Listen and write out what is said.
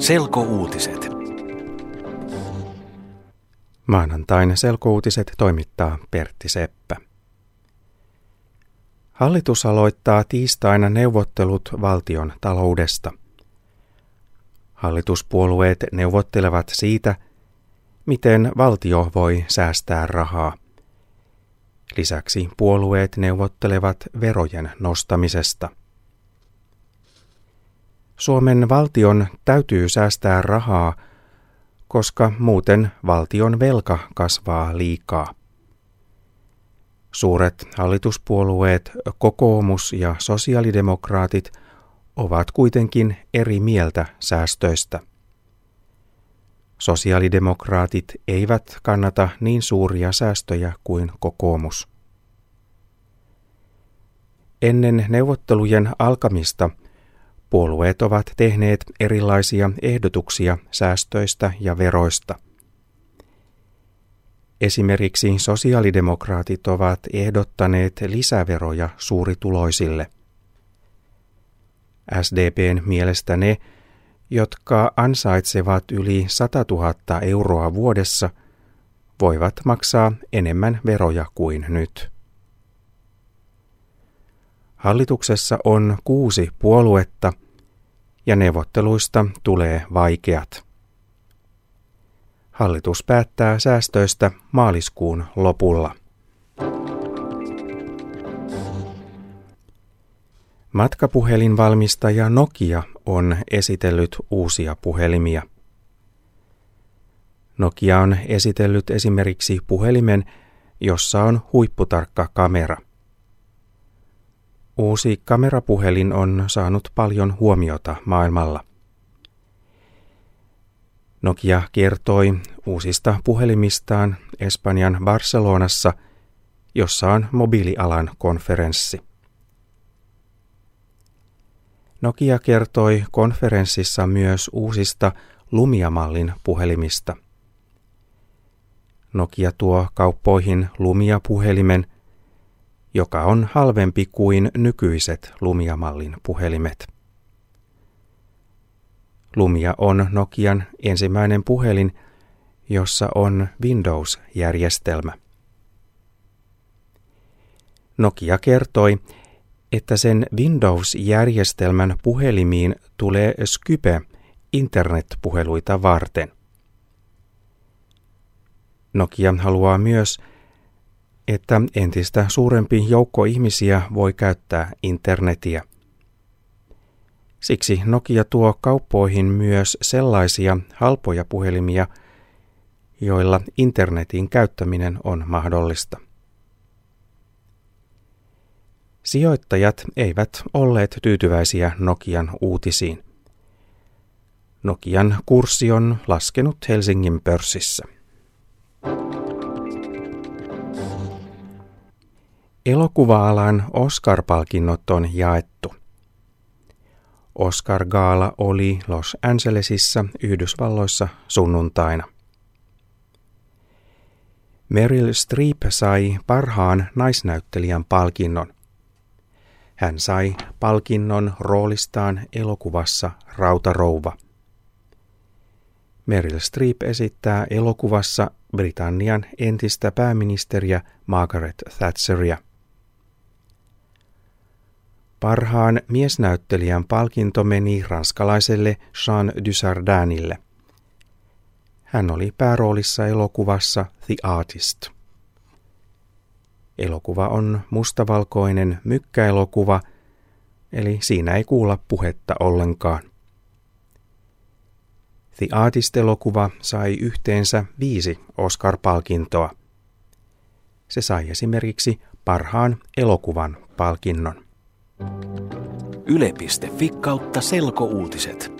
Selkouutiset. Maanantain selkouutiset toimittaa Pertti Seppä. Hallitus aloittaa tiistaina neuvottelut valtion taloudesta. Hallituspuolueet neuvottelevat siitä, miten valtio voi säästää rahaa. Lisäksi puolueet neuvottelevat verojen nostamisesta. Suomen valtion täytyy säästää rahaa, koska muuten valtion velka kasvaa liikaa. Suuret hallituspuolueet, kokoomus ja sosiaalidemokraatit ovat kuitenkin eri mieltä säästöistä. Sosiaalidemokraatit eivät kannata niin suuria säästöjä kuin kokoomus. Ennen neuvottelujen alkamista puolueet ovat tehneet erilaisia ehdotuksia säästöistä ja veroista. Esimerkiksi sosiaalidemokraatit ovat ehdottaneet lisäveroja suurituloisille. SDPn mielestä ne, jotka ansaitsevat yli 100 000 euroa vuodessa, voivat maksaa enemmän veroja kuin nyt. Hallituksessa on kuusi puoluetta ja neuvotteluista tulee vaikeat. Hallitus päättää säästöistä maaliskuun lopulla. Matkapuhelinvalmistaja Nokia on esitellyt uusia puhelimia. Nokia on esitellyt esimerkiksi puhelimen, jossa on huipputarkka kamera. Uusi kamerapuhelin on saanut paljon huomiota maailmalla. Nokia kertoi uusista puhelimistaan Espanjan Barcelonassa, jossa on mobiilialan konferenssi. Nokia kertoi konferenssissa myös uusista Lumia-mallin puhelimista. Nokia tuo kauppoihin Lumia-puhelimen, joka on halvempi kuin nykyiset Lumia-mallin puhelimet. Lumia on Nokian ensimmäinen puhelin, jossa on Windows-järjestelmä. Nokia kertoi, että sen Windows-järjestelmän puhelimiin tulee Skype internetpuheluita varten. Nokia haluaa myös, että entistä suurempi joukko ihmisiä voi käyttää internetiä. Siksi Nokia tuo kauppoihin myös sellaisia halpoja puhelimia, joilla internetin käyttäminen on mahdollista. Sijoittajat eivät olleet tyytyväisiä Nokian uutisiin. Nokian kurssi on laskenut Helsingin pörssissä. Elokuva-alan Oscar-palkinnot on jaettu. Oscar-gaala oli Los Angelesissa Yhdysvalloissa sunnuntaina. Meryl Streep sai parhaan naisnäyttelijän palkinnon. Hän sai palkinnon roolistaan elokuvassa Rautarouva. Meryl Streep esittää elokuvassa Britannian entistä pääministeriä Margaret Thatcheria. Parhaan miesnäyttelijän palkinto meni ranskalaiselle Jean Dusardinille. Hän oli pääroolissa elokuvassa The Artist. Elokuva on mustavalkoinen mykkäelokuva, eli siinä ei kuulla puhetta ollenkaan. The Artist-elokuva sai yhteensä viisi Oscar-palkintoa. Se sai esimerkiksi parhaan elokuvan palkinnon. Yle.fi kautta selkouutiset.